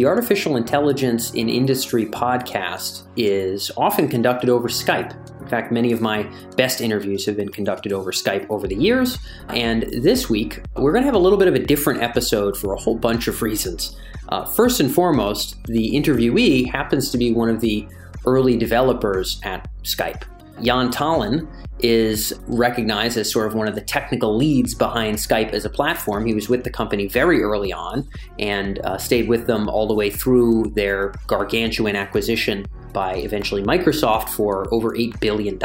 The Artificial Intelligence in Industry podcast is often conducted over Skype. In fact, many of my best interviews have been conducted over Skype over the years. And this week, we're going to have a little bit of a different episode for a whole bunch of reasons. Uh, first and foremost, the interviewee happens to be one of the early developers at Skype. Jaan Tallinn is recognized as sort of one of the technical leads behind Skype as a platform. He was with the company very early on and uh, stayed with them all the way through their gargantuan acquisition by eventually Microsoft for over $8 billion.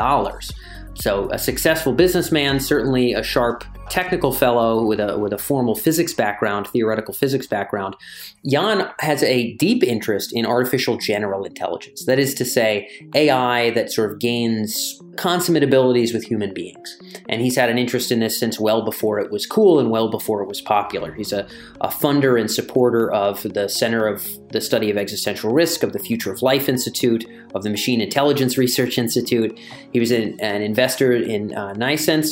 So, a successful businessman, certainly a sharp technical fellow with a with a formal physics background, theoretical physics background, Jaan has a deep interest in artificial general intelligence. That is to say, AI that sort of gains consummate abilities with human beings. And he's had an interest in this since well before it was cool and well before it was popular. He's a, a funder and supporter of the Center of the Study of Existential Risk, of the Future of Life Institute, of the Machine Intelligence Research Institute. He was an, an investor in uh,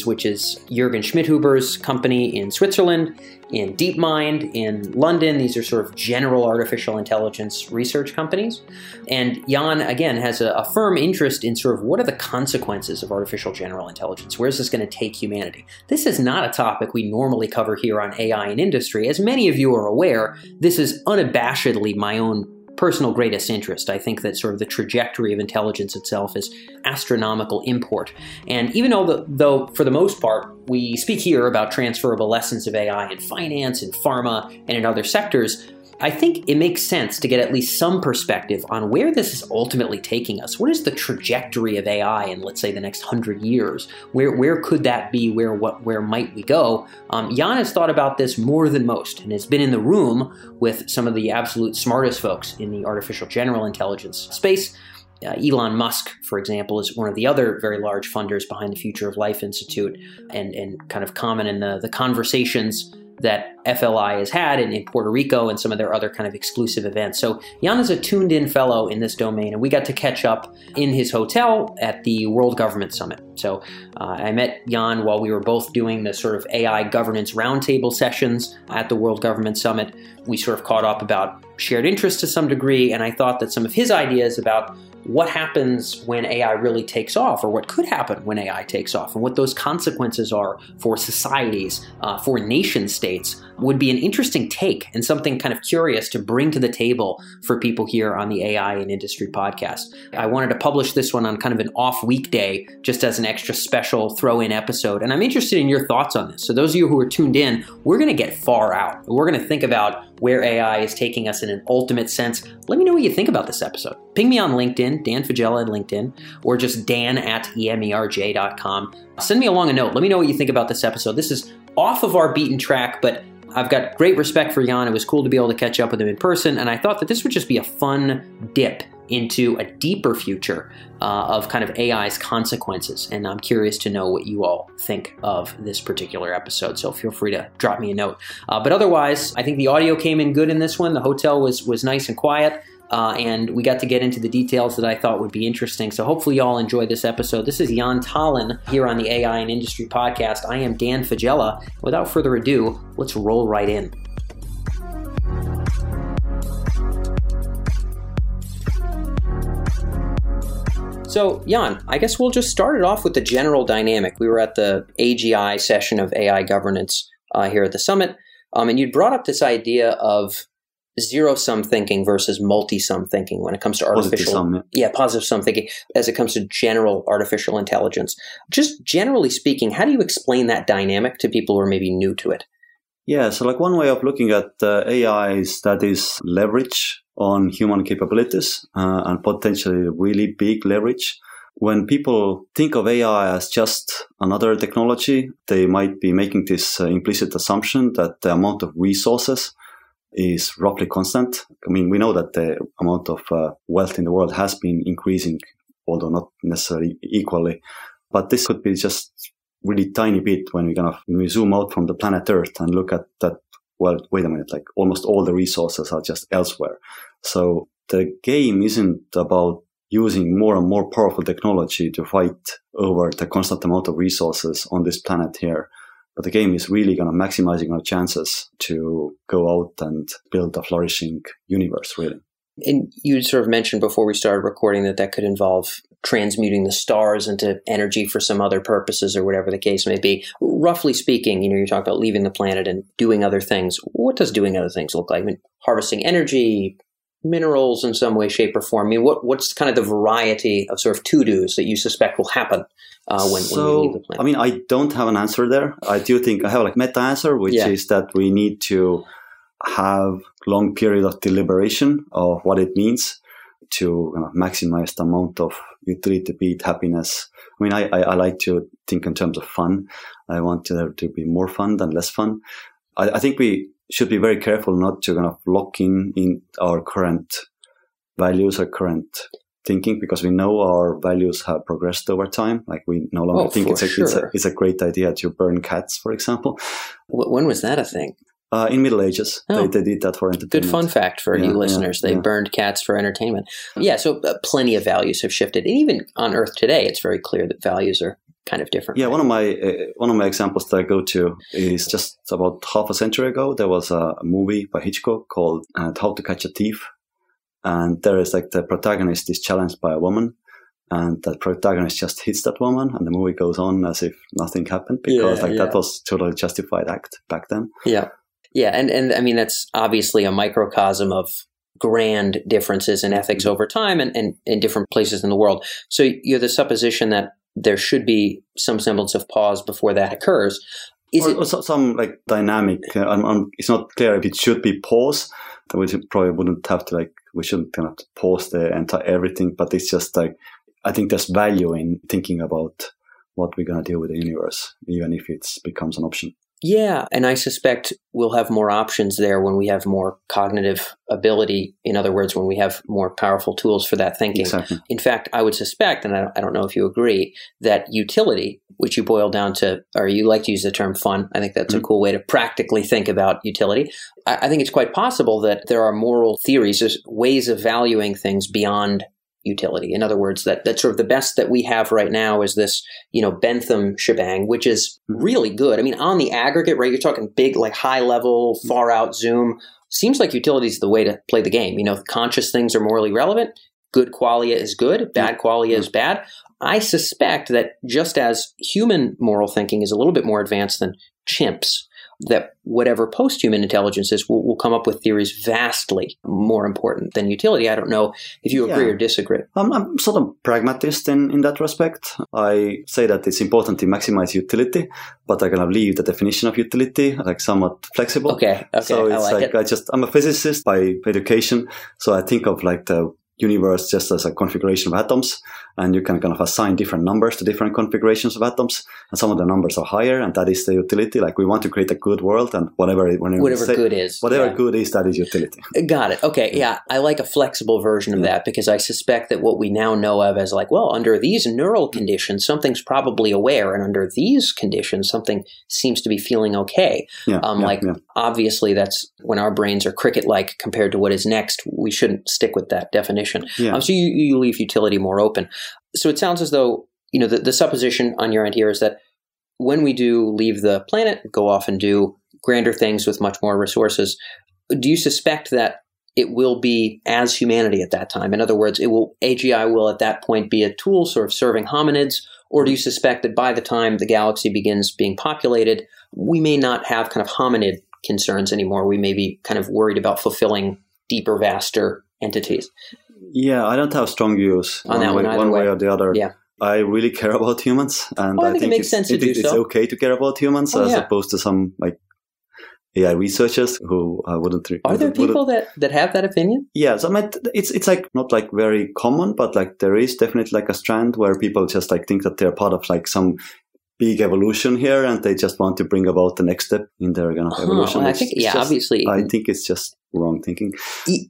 which is Jürgen Schmidhuber's company in Switzerland in DeepMind in London. These are sort of general artificial intelligence research companies. And Jaan, again, has a, a firm interest in sort of what are the consequences of artificial general intelligence? Where's this going to take humanity? This is not a topic we normally cover here on AI and industry. As many of you are aware, this is unabashedly my own personal greatest interest. I think that sort of the trajectory of intelligence itself is astronomical import. And even though, the, though for the most part, we speak here about transferable lessons of AI in finance, in pharma, and in other sectors, I think it makes sense to get at least some perspective on where this is ultimately taking us. What is the trajectory of AI in, let's say, the next hundred years? Where where could that be? Where what where might we go? Um, Jaan has thought about this more than most and has been in the room with some of the absolute smartest folks in the artificial general intelligence space. Uh, Elon Musk, for example, is one of the other very large funders behind the Future of Life Institute, and and kind of common in the the conversations that FLI has had in, in, Puerto Rico and some of their other kind of exclusive events. So Jaan is a tuned in fellow in this domain, and we got to catch up in his hotel at the World Government Summit. So uh, I met Jaan while we were both doing the sort of AI governance roundtable sessions at the World Government Summit. We sort of caught up about shared interests to some degree, and I thought that some of his ideas about what happens when AI really takes off, or what could happen when AI takes off, and what those consequences are for societies, uh, for nation states, would be an interesting take and something kind of curious to bring to the table for people here on the AI and Industry podcast. I wanted to publish this one on kind of an off weekday, just as an extra special throw in episode. And I'm interested in your thoughts on this. So, those of you who are tuned in, we're going to get far out. We're going to think about where AI is taking us in an ultimate sense. Let me know what you think about this episode. Ping me on LinkedIn, Dan Faggella on LinkedIn, or just dan at emerj.com. Send me along a note. Let me know what you think about this episode. This is off of our beaten track, but I've got great respect for Jaan. It was cool to be able to catch up with him in person, and I thought that this would just be a fun dip into a deeper future uh, of kind of AI's consequences. And I'm curious to know what you all think of this particular episode. So feel free to drop me a note. Uh, but otherwise, I think the audio came in good in this one. The hotel was was nice and quiet. Uh, and we got to get into the details that I thought would be interesting. So hopefully, y'all enjoy this episode. This is Jaan Tallinn here on the AI and Industry Podcast. I am Dan Faggella. Without further ado, let's roll right in. So, Jaan, I guess we'll just start it off with the general dynamic. We were at the AGI session of AI governance uh, here at the summit, um, and you'd brought up this idea of zero sum thinking versus multi sum thinking when it comes to artificial sum, yeah. yeah positive sum thinking as it comes to general artificial intelligence just generally speaking how do you explain that dynamic to people who are maybe new to it yeah so like one way of looking at uh, ai is that is leverage on human capabilities uh, and potentially really big leverage. When people think of AI as just another technology, they might be making this uh, implicit assumption that the amount of resources is roughly constant. I mean, we know that the amount of uh, wealth in the world has been increasing, although not necessarily equally. But this could be just really tiny bit when we kind of when we zoom out from the planet Earth and look at that well, wait a minute, like almost all the resources are just elsewhere. So the game isn't about using more and more powerful technology to fight over the constant amount of resources on this planet here. But the game is really kind of maximizing our chances to go out and build a flourishing universe, really. And you sort of mentioned before we started recording that that could involve transmuting the stars into energy for some other purposes or whatever the case may be. Roughly speaking, you know, you're talking about leaving the planet and doing other things. What does doing other things look like? I mean, harvesting energy, minerals in some way, shape, or form. I mean, what what's kind of the variety of sort of to dos that you suspect will happen uh, when, so, when we leave the planet? I mean, I don't have an answer there. I do think I have like meta answer, which Yeah. is that we need to have long period of deliberation of what it means to of maximize the amount of utility, be it happiness. I mean, I, I, I like to think in terms of fun. I want there to be more fun than less fun. I, I think we should be very careful not to kind of lock in in our current values or current thinking because we know our values have progressed over time. Like we no longer Oh, think it's a, it's a it's a great idea to burn cats, for example. When was that a thing? Uh, in Middle Ages, Oh. they, they did that for entertainment. Good fun fact for Yeah, you yeah, listeners. They yeah. burned cats for entertainment. Yeah, so uh, plenty of values have shifted. And even on Earth today, it's very clear that values are kind of different. Yeah, one of my uh, one of my examples that I go to is just about half a century ago. There was a movie by Hitchcock called uh, "How to Catch a Thief," and there is like the protagonist is challenged by a woman, and the protagonist just hits that woman, and the movie goes on as if nothing happened because Yeah, like yeah. that was totally justified act back then. Yeah. Yeah. And, and I mean, that's obviously a microcosm of grand differences in ethics over time and, and in different places in the world. So you're the supposition that there should be some semblance of pause before that occurs. Is or, it or some like dynamic. Uh, I'm, I'm, it's not clear if it should be pause. Then we should- probably wouldn't have to like we shouldn't kind of pause the entire everything. But it's just like I think there's value in thinking about what we're gonna do with the universe, even if it becomes an option. Yeah, and I suspect we'll have more options there when we have more cognitive ability. In other words, when we have more powerful tools for that thinking. Exactly. In fact, I would suspect, and I don't, know if you agree, that utility, which you boil down to, or you like to use the term fun, I think that's a Mhm. cool way to practically think about utility. I, I think it's quite possible that there are moral theories, there's ways of valuing things beyond utility. In other words, that that's sort of the best that we have right now is this, you know, Bentham shebang, which is really good. I mean, on the aggregate, right? You're talking big, like high level, far out zoom. Seems like utility is the way to play the game. You know, conscious things are morally relevant. Good qualia is good. Bad qualia is bad. I suspect that just as human moral thinking is a little bit more advanced than chimps, that whatever post-human intelligence is will, will come up with theories vastly more important than utility. I don't know if you agree Yeah. or disagree. I'm, I'm sort of pragmatist in, in that respect. I say that it's important to maximize utility, but I kind of leave the definition of utility like somewhat flexible. Okay, okay, so I it's like like it. I just I'm a physicist by education, so I think of like the universe just as a configuration of atoms, and you can kind of assign different numbers to different configurations of atoms, and some of the numbers are higher, and that is the utility. Like we want to create a good world, and whatever whenever Whatever say- good is. whatever yeah. good is, that is utility. Got it. Okay. Yeah. I like a flexible version of Yeah. that because I suspect that what we now know of as like, well, under these neural conditions, something's probably aware. And under these conditions, something seems to be feeling okay. Yeah, Um, yeah, like, obviously, that's when our brains are cricket like compared to what is next. We shouldn't stick with that definition. Yeah. Um, so you, you leave utility more open. So it sounds as though, you know, the, the supposition on your end here is that when we do leave the planet, go off and do grander things with much more resources, do you suspect that it will be as humanity at that time? In other words, it will AGI will at that point be a tool sort of serving hominids, or do you suspect that by the time the galaxy begins being populated, we may not have kind of hominid concerns anymore? We may be kind of worried about fulfilling deeper, vaster entities. Yeah, I don't have strong views oh, On that one either one way way. or the other. Yeah. I really care about humans, and Oh, I I, think it makes it's, sense to it- do it's so. okay to care about humans Oh, as yeah. opposed to some like AI researchers who I wouldn't. re- Are there wouldn't- people that, that have that opinion? Yeah, so I mean, it's it's like not like very common, but like there is definitely like a strand where people just like think that they're part of like some big evolution here, and they just want to bring about the next step in their kind of Huh, evolution. well, I think, yeah, just- obviously, I think it's just wrong thinking.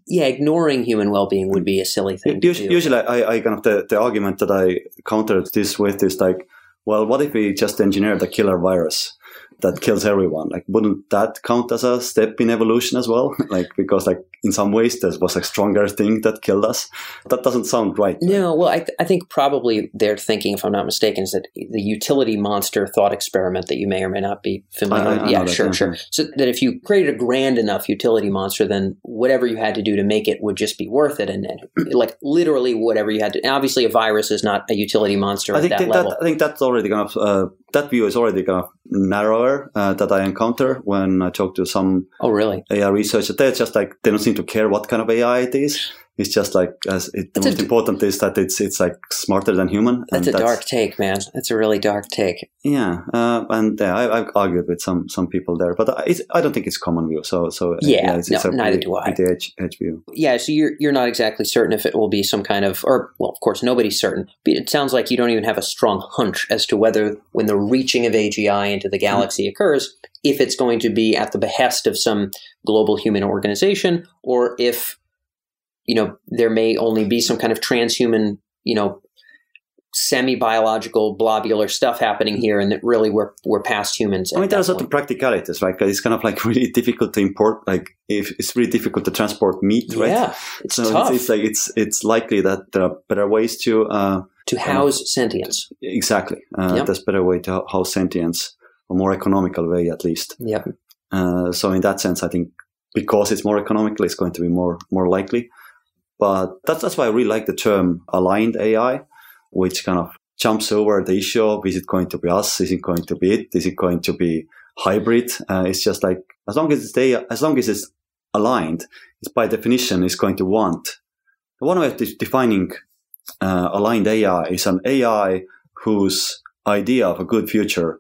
yeah, ignoring human well-being would be a silly thing. Usually, usually I, I kind of the, the argument that I countered this with is like, well, what if we just engineered a killer virus that kills everyone. Like, wouldn't that count as a step in evolution as well? like, because like in some ways there was a stronger thing that killed us. That doesn't sound right. No, well, I, th- I think probably they're thinking, if I'm not mistaken, is that the utility monster thought experiment that you may or may not be familiar I- I with. Yeah, that, sure, sure. So that if you created a grand enough utility monster, then whatever you had to do to make it would just be worth it. And, and like literally whatever you had to. And obviously, a virus is not a utility monster I at think that that I think that's already kind of uh, that view is already kind of narrower uh, that I encounter when I talk to some oh, really? AI researchers. They're just like they don't seem to care what kind of AI it is. It's just like as it, the That's most d- important is that it's it's like smarter than human. That's a dark take, man. That's a really dark take. Yeah, uh, and yeah, I, I've argued with some some people there, but I- it's, I don't think it's common view. So so uh, Yeah, it's, no, it's a neither pretty- do I. pretty edge, edge view. Yeah, so you're you're not exactly certain if it will be some kind of, or well, of course, nobody's certain. But it sounds like you don't even have a strong hunch as to whether, when the reaching of AGI into the galaxy occurs, if it's going to be at the behest of some global human organization, or if you know there may only be some kind of transhuman, you know, semi-biological blobular stuff happening here, and that really we're we're past humans. I mean, at there are that certain practicalities, right? It's kind of like really difficult to import. Like, if it's really difficult to transport meat, right? Yeah, it's so tough It's, it's like it's it's likely that there are better ways to uh, to house sentience. exactly. Uh, Yep. There's better way to house sentience, a more economical way at least. Yep. Uh, so in that sense, I think because it's more economical, it's going to be more more likely. But that's that's why I really like the term aligned AI, which kind of jumps over the issue of is it going to be us? Is it going to be it? Is it going to be hybrid? Uh, it's just like as long as it's they, as long as it's aligned, it's by definition is going to want. One way of de- defining uh, aligned AI is an AI whose idea of a good future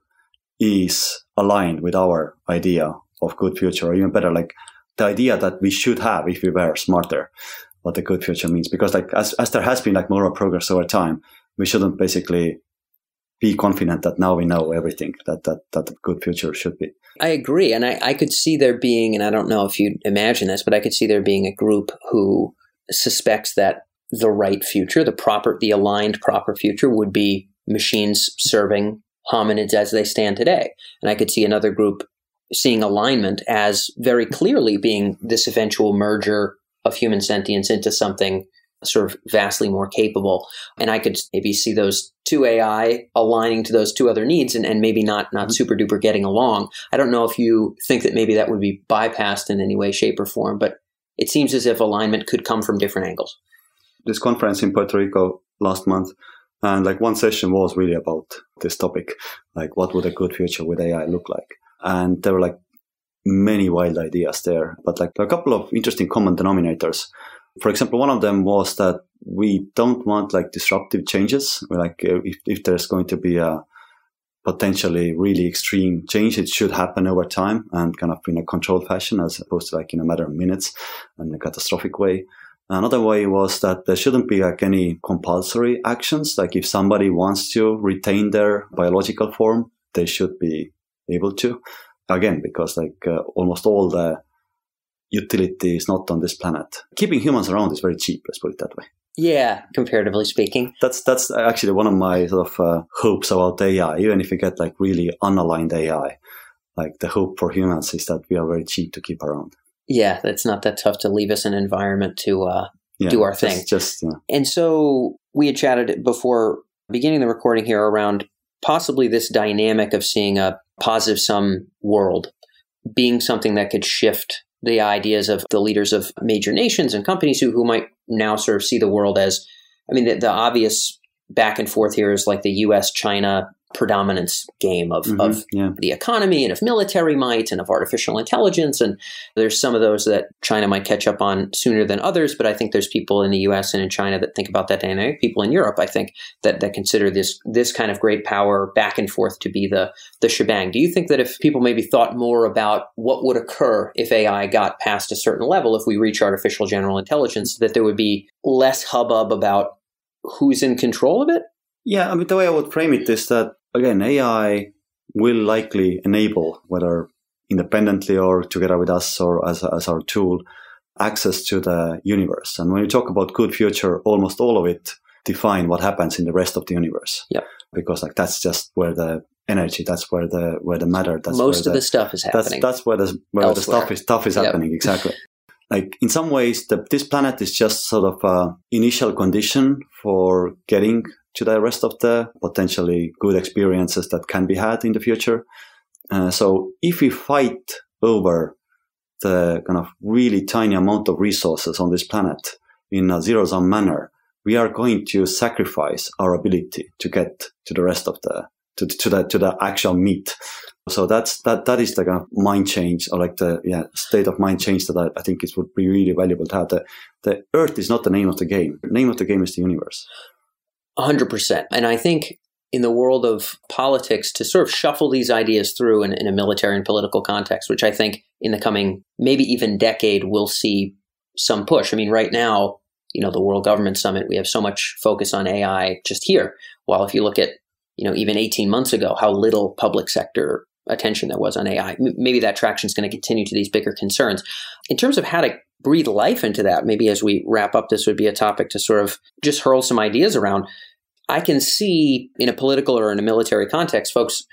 is aligned with our idea of good future, or even better, like the idea that we should have if we were smarter, what the good future means. Because like as, as there has been like moral progress over time, we shouldn't basically be confident that now we know everything that that that the good future should be. I agree. And I, I could see there being, and I don't know if you'd imagine this, but I could see there being a group who suspects that the right future, the proper, the aligned proper future would be machines serving hominids as they stand today. And I could see another group seeing alignment as very clearly being this eventual merger of human sentience into something sort of vastly more capable. And I could maybe see those two AI aligning to those two other needs and, and maybe not, not mm-hmm. super duper getting along. I don't know if you think that maybe that would be bypassed in any way, shape, or form, but it seems as if alignment could come from different angles. This conference in Puerto Rico last month, and like one session was really about this topic, like what would a good future with AI look like? And there were like many wild ideas there, but like a couple of interesting common denominators. For example, one of them was that we don't want like disruptive changes. Like if, if there's going to be a potentially really extreme change, it should happen over time and kind of in a controlled fashion as opposed to like in a matter of minutes and a catastrophic way. Another way was that there shouldn't be like any compulsory actions. Like if somebody wants to retain their biological form, they should be able to. Again, because like uh, almost all the utility is not on this planet. Keeping humans around is very cheap. Let's put it that way. Yeah, comparatively speaking. That's that's actually one of my sort of uh, hopes about AI. Even if we get like really unaligned AI, like the hope for humans is that we are very cheap to keep around. Yeah, it's not that tough to leave us an environment to uh, Yeah, Do our just, thing. Just yeah. And so we had chatted before beginning the recording here around possibly this dynamic of seeing a positive sum world being something that could shift the ideas of the leaders of major nations and companies who, who might now sort of see the world as, I mean, the, the obvious back and forth here is like the US China predominance game of, Mhm, of yeah. the economy and of military might and of artificial intelligence. And there's some of those that China might catch up on sooner than others. But I think there's people in the US and in China that think about that dynamic. People in Europe, I think, that, that consider this this kind of great power back and forth to be the the shebang. Do you think that if people maybe thought more about what would occur if AI got past a certain level, if we reach artificial general intelligence, that there would be less hubbub about who's in control of it? Yeah, I mean, the way I would frame it is that, again, AI will likely enable, whether independently or together with us or as, as our tool, access to the universe. And when you talk about good future, almost all of it define what happens in the rest of the universe. Yeah. Because like that's just where the energy. That's where the where the matter. That's most of the, the, stuff is happening. That's that's where the where Elsewhere. the stuff is stuff is yep. happening exactly. like in some ways, the, this planet is just sort of a initial condition for getting to the rest of the potentially good experiences that can be had in the future. Uh, so if we fight over the kind of really tiny amount of resources on this planet in a zero sum manner, we are going to sacrifice our ability to get to the rest of the to, to the to the actual meat. So that's that that is the kind of mind change or like the yeah state of mind change that I, I think it would be really valuable to have. The the Earth is not the name of the game. The name of the game is the universe. Hundred percent. And I think in the world of politics to sort of shuffle these ideas through in, in a military and political context, which I think in the coming maybe even decade we'll see some push. I mean, right now, you know, the World Government Summit, we have so much focus on AI just here. While if you look at you know, even 18 months ago, how little public sector attention there was on AI. Maybe that traction is going to continue to these bigger concerns. In terms of how to breathe life into that, maybe as we wrap up, this would be a topic to sort of just hurl some ideas around. I can see in a political or in a military context, folks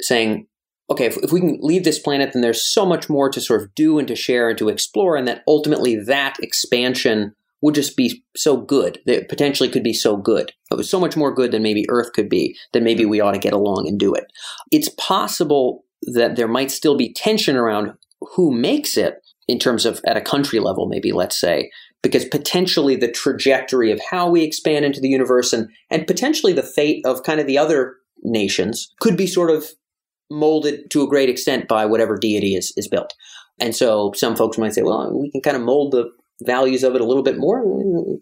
saying, okay, if, if we can leave this planet, then there's so much more to sort of do and to share and to explore, and that ultimately that expansion would just be so good. That potentially could be so good. It was so much more good than maybe Earth could be, then maybe we ought to get along and do it. It's possible that there might still be tension around who makes it in terms of at a country level, maybe let's say, because potentially the trajectory of how we expand into the universe and, and potentially the fate of kind of the other nations could be sort of molded to a great extent by whatever deity is, is built. And so some folks might say, well, we can kind of mold the values of it a little bit more.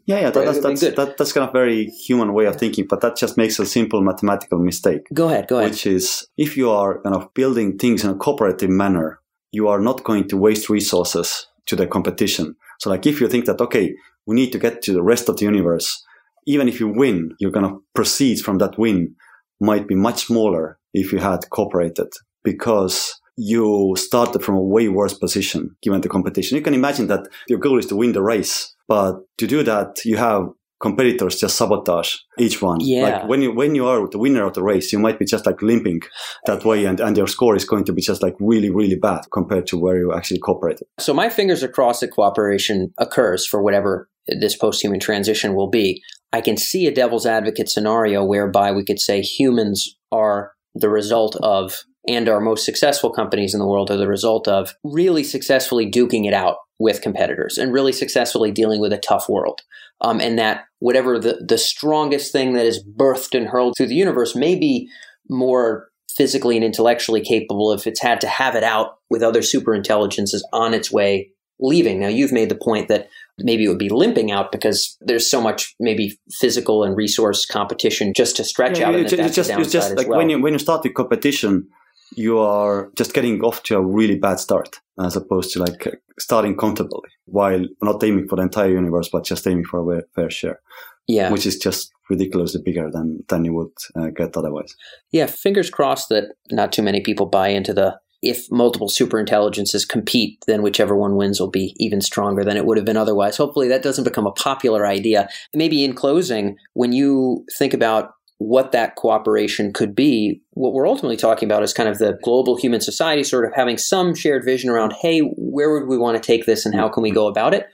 Yeah, yeah, that, that's that's, that, that's kind of very human way of thinking, but that just makes a simple mathematical mistake. Go ahead, go ahead. Which is if you are kind of building things in a cooperative manner, you are not going to waste resources to the competition. So like if you think that, okay, we need to get to the rest of the universe, even if you win, you're going to proceed from that win might be much smaller if you had cooperated because you started from a way worse position given the competition. You can imagine that your goal is to win the race, but to do that, you have competitors just sabotage each one. Yeah. Like when you when you are the winner of the race, you might be just like limping that way, and, and your score is going to be just like really really bad compared to where you actually cooperated. So my fingers are crossed that cooperation occurs for whatever this post-human transition will be. I can see a devil's advocate scenario whereby we could say humans are the result of and our most successful companies in the world are the result of really successfully duking it out with competitors and really successfully dealing with a tough world. Um, and that whatever the, the strongest thing that is birthed and hurled through the universe may be more physically and intellectually capable if it's had to have it out with other super intelligences on its way leaving. Now, you've made the point that maybe it would be limping out because there's so much maybe physical and resource competition just to stretch yeah, out. It's, it's just, it's just like well. when you when you start the competition, you are just getting off to a really bad start as opposed to like starting comfortably while not aiming for the entire universe, but just aiming for a fair share. Yeah. Which is just ridiculously bigger than, than you would uh, get otherwise. Yeah. Fingers crossed that not too many people buy into the if multiple super intelligences compete, then whichever one wins will be even stronger than it would have been otherwise. Hopefully, that doesn't become a popular idea. Maybe in closing, when you think about what that cooperation could be, what we're ultimately talking about is kind of the global human society sort of having some shared vision around, hey, where would we want to take this and how can we go about it?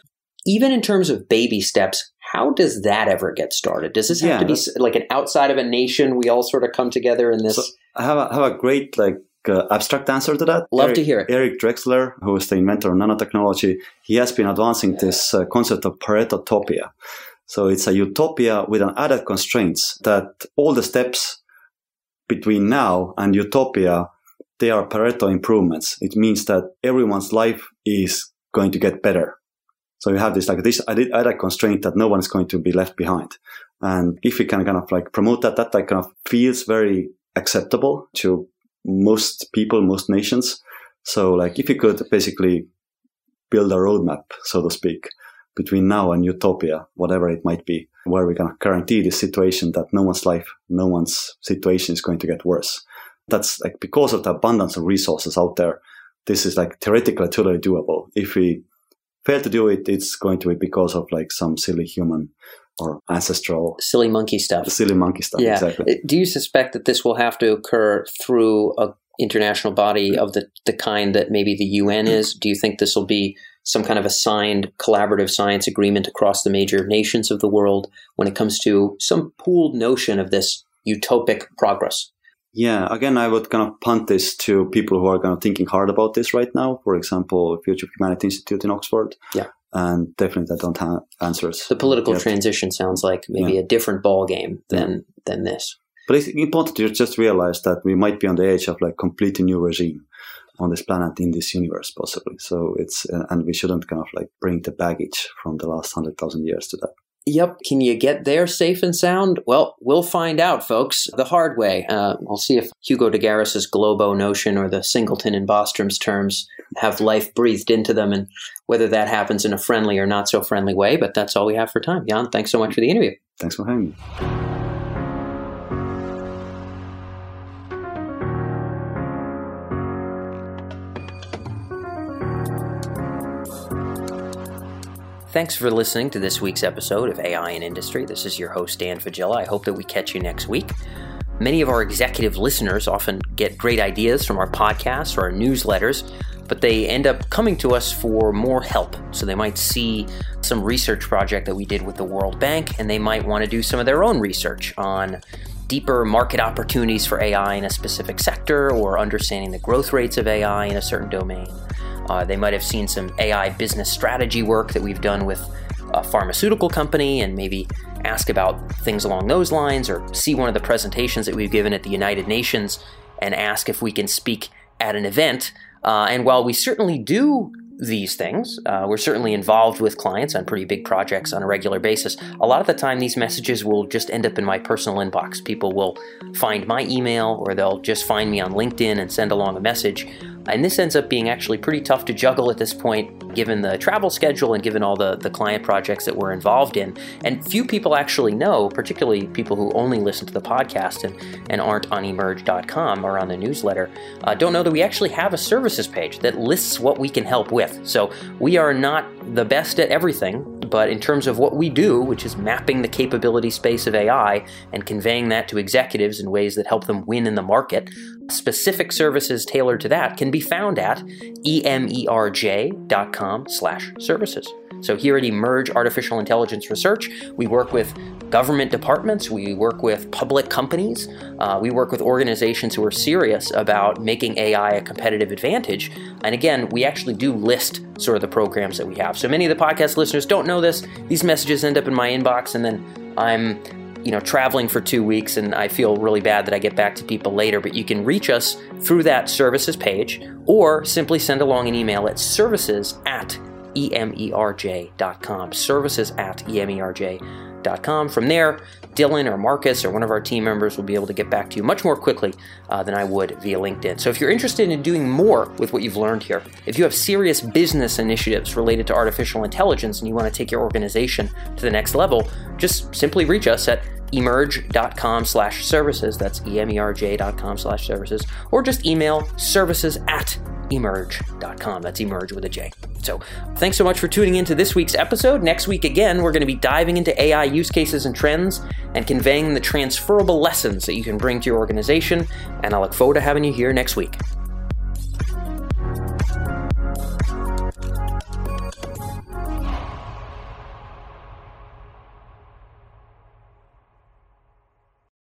Even in terms of baby steps, how does that ever get started? Does this have yeah, to be like an outside of a nation? We all sort of come together in this. So I have a, have a great like uh, abstract answer to that. Love Eric, to hear it. Eric Drexler, who is the inventor of nanotechnology, he has been advancing this uh, concept of Paretotopia. So it's a utopia with an added constraints that all the steps between now and utopia, they are Pareto improvements. It means that everyone's life is going to get better. So you have this like this added constraint that no one is going to be left behind. And if we can kind of like promote that, that like kind of feels very acceptable to most people, most nations. So like if you could basically build a roadmap, so to speak, between now and utopia, whatever it might be, where we can guarantee the situation that no one's life, no one's situation is going to get worse. That's like because of the abundance of resources out there. This is like theoretically totally doable. If we fail to do it, it's going to be because of like some silly human or ancestral silly monkey stuff. silly monkey stuff. Yeah. Exactly. Uh, do you suspect that this will have to occur through a international body of the, the kind that maybe the UN is? Do you think this will be some kind of a signed collaborative science agreement across the major nations of the world when it comes to some pooled notion of this utopic progress? Yeah, again, I would kind of punt this to people who are kind of thinking hard about this right now. For example, Future of Humanity Institute in Oxford. Yeah. And definitely, I don't have answers. The political yet. transition sounds like maybe Yeah. a different ball game than than this. But it's important to just realize that we might be on the edge of like completely new regime on this planet in this universe, possibly. So it's and we shouldn't kind of like bring the baggage from the last hundred thousand years to that. Yep. Can you get there safe and sound? Well, we'll find out, folks, the hard way. Uh, we'll see if Hugo de Garis's globo notion or the Singleton and Bostrom's terms have life breathed into them and whether that happens in a friendly or not so friendly way. But that's all we have for time. Jaan, thanks so much for the interview. Thanks for having me. Thanks for listening to this week's episode of AI in Industry. This is your host, Dan Faggella. I hope that we catch you next week. Many of our executive listeners often get great ideas from our podcasts or our newsletters, but they end up coming to us for more help. So they might see some research project that we did with the World Bank, and they might want to do some of their own research on deeper market opportunities for AI in a specific sector or understanding the growth rates of AI in a certain domain. Uh, they might have seen some AI business strategy work that we've done with a pharmaceutical company and maybe ask about things along those lines or see one of the presentations that we've given at the United Nations and ask if we can speak at an event. Uh, and while we certainly do these things, uh, we're certainly involved with clients on pretty big projects on a regular basis. A lot of the time, these messages will just end up in my personal inbox. People will find my email or they'll just find me on LinkedIn and send along a message. And this ends up being actually pretty tough to juggle at this point, given the travel schedule and given all the, the client projects that we're involved in. And few people actually know, particularly people who only listen to the podcast and, and aren't on emerj.com or on the newsletter, uh, don't know that we actually have a services page that lists what we can help with. So we are not the best at everything, but in terms of what we do, which is mapping the capability space of AI and conveying that to executives in ways that help them win in the market, specific services tailored to that can be found at emerj.com slash services. So here at Emerj Artificial Intelligence Research, we work with government departments, we work with public companies, uh, we work with organizations who are serious about making AI a competitive advantage. And again, we actually do list sort of the programs that we have. So many of the podcast listeners don't know this. These messages end up in my inbox, and then I'm you know traveling for two weeks and i feel really bad that i get back to people later but you can reach us through that services page or simply send along an email at services at emerj.com services at emerj.com from there dylan or marcus or one of our team members will be able to get back to you much more quickly uh, than i would via linkedin. So if you're interested in doing more with what you've learned here if you have serious business initiatives related to artificial intelligence and you want to take your organization to the next level just simply reach us at emerj.com slash services. That's emerj.com slash services. Or just email services at emerj.com that's emerge with a j. So thanks so much for tuning in to this week's episode. Next week again we're going to be diving into ai use cases and trends and conveying the transferable lessons that you can bring to your organization. And i look forward to having you here next week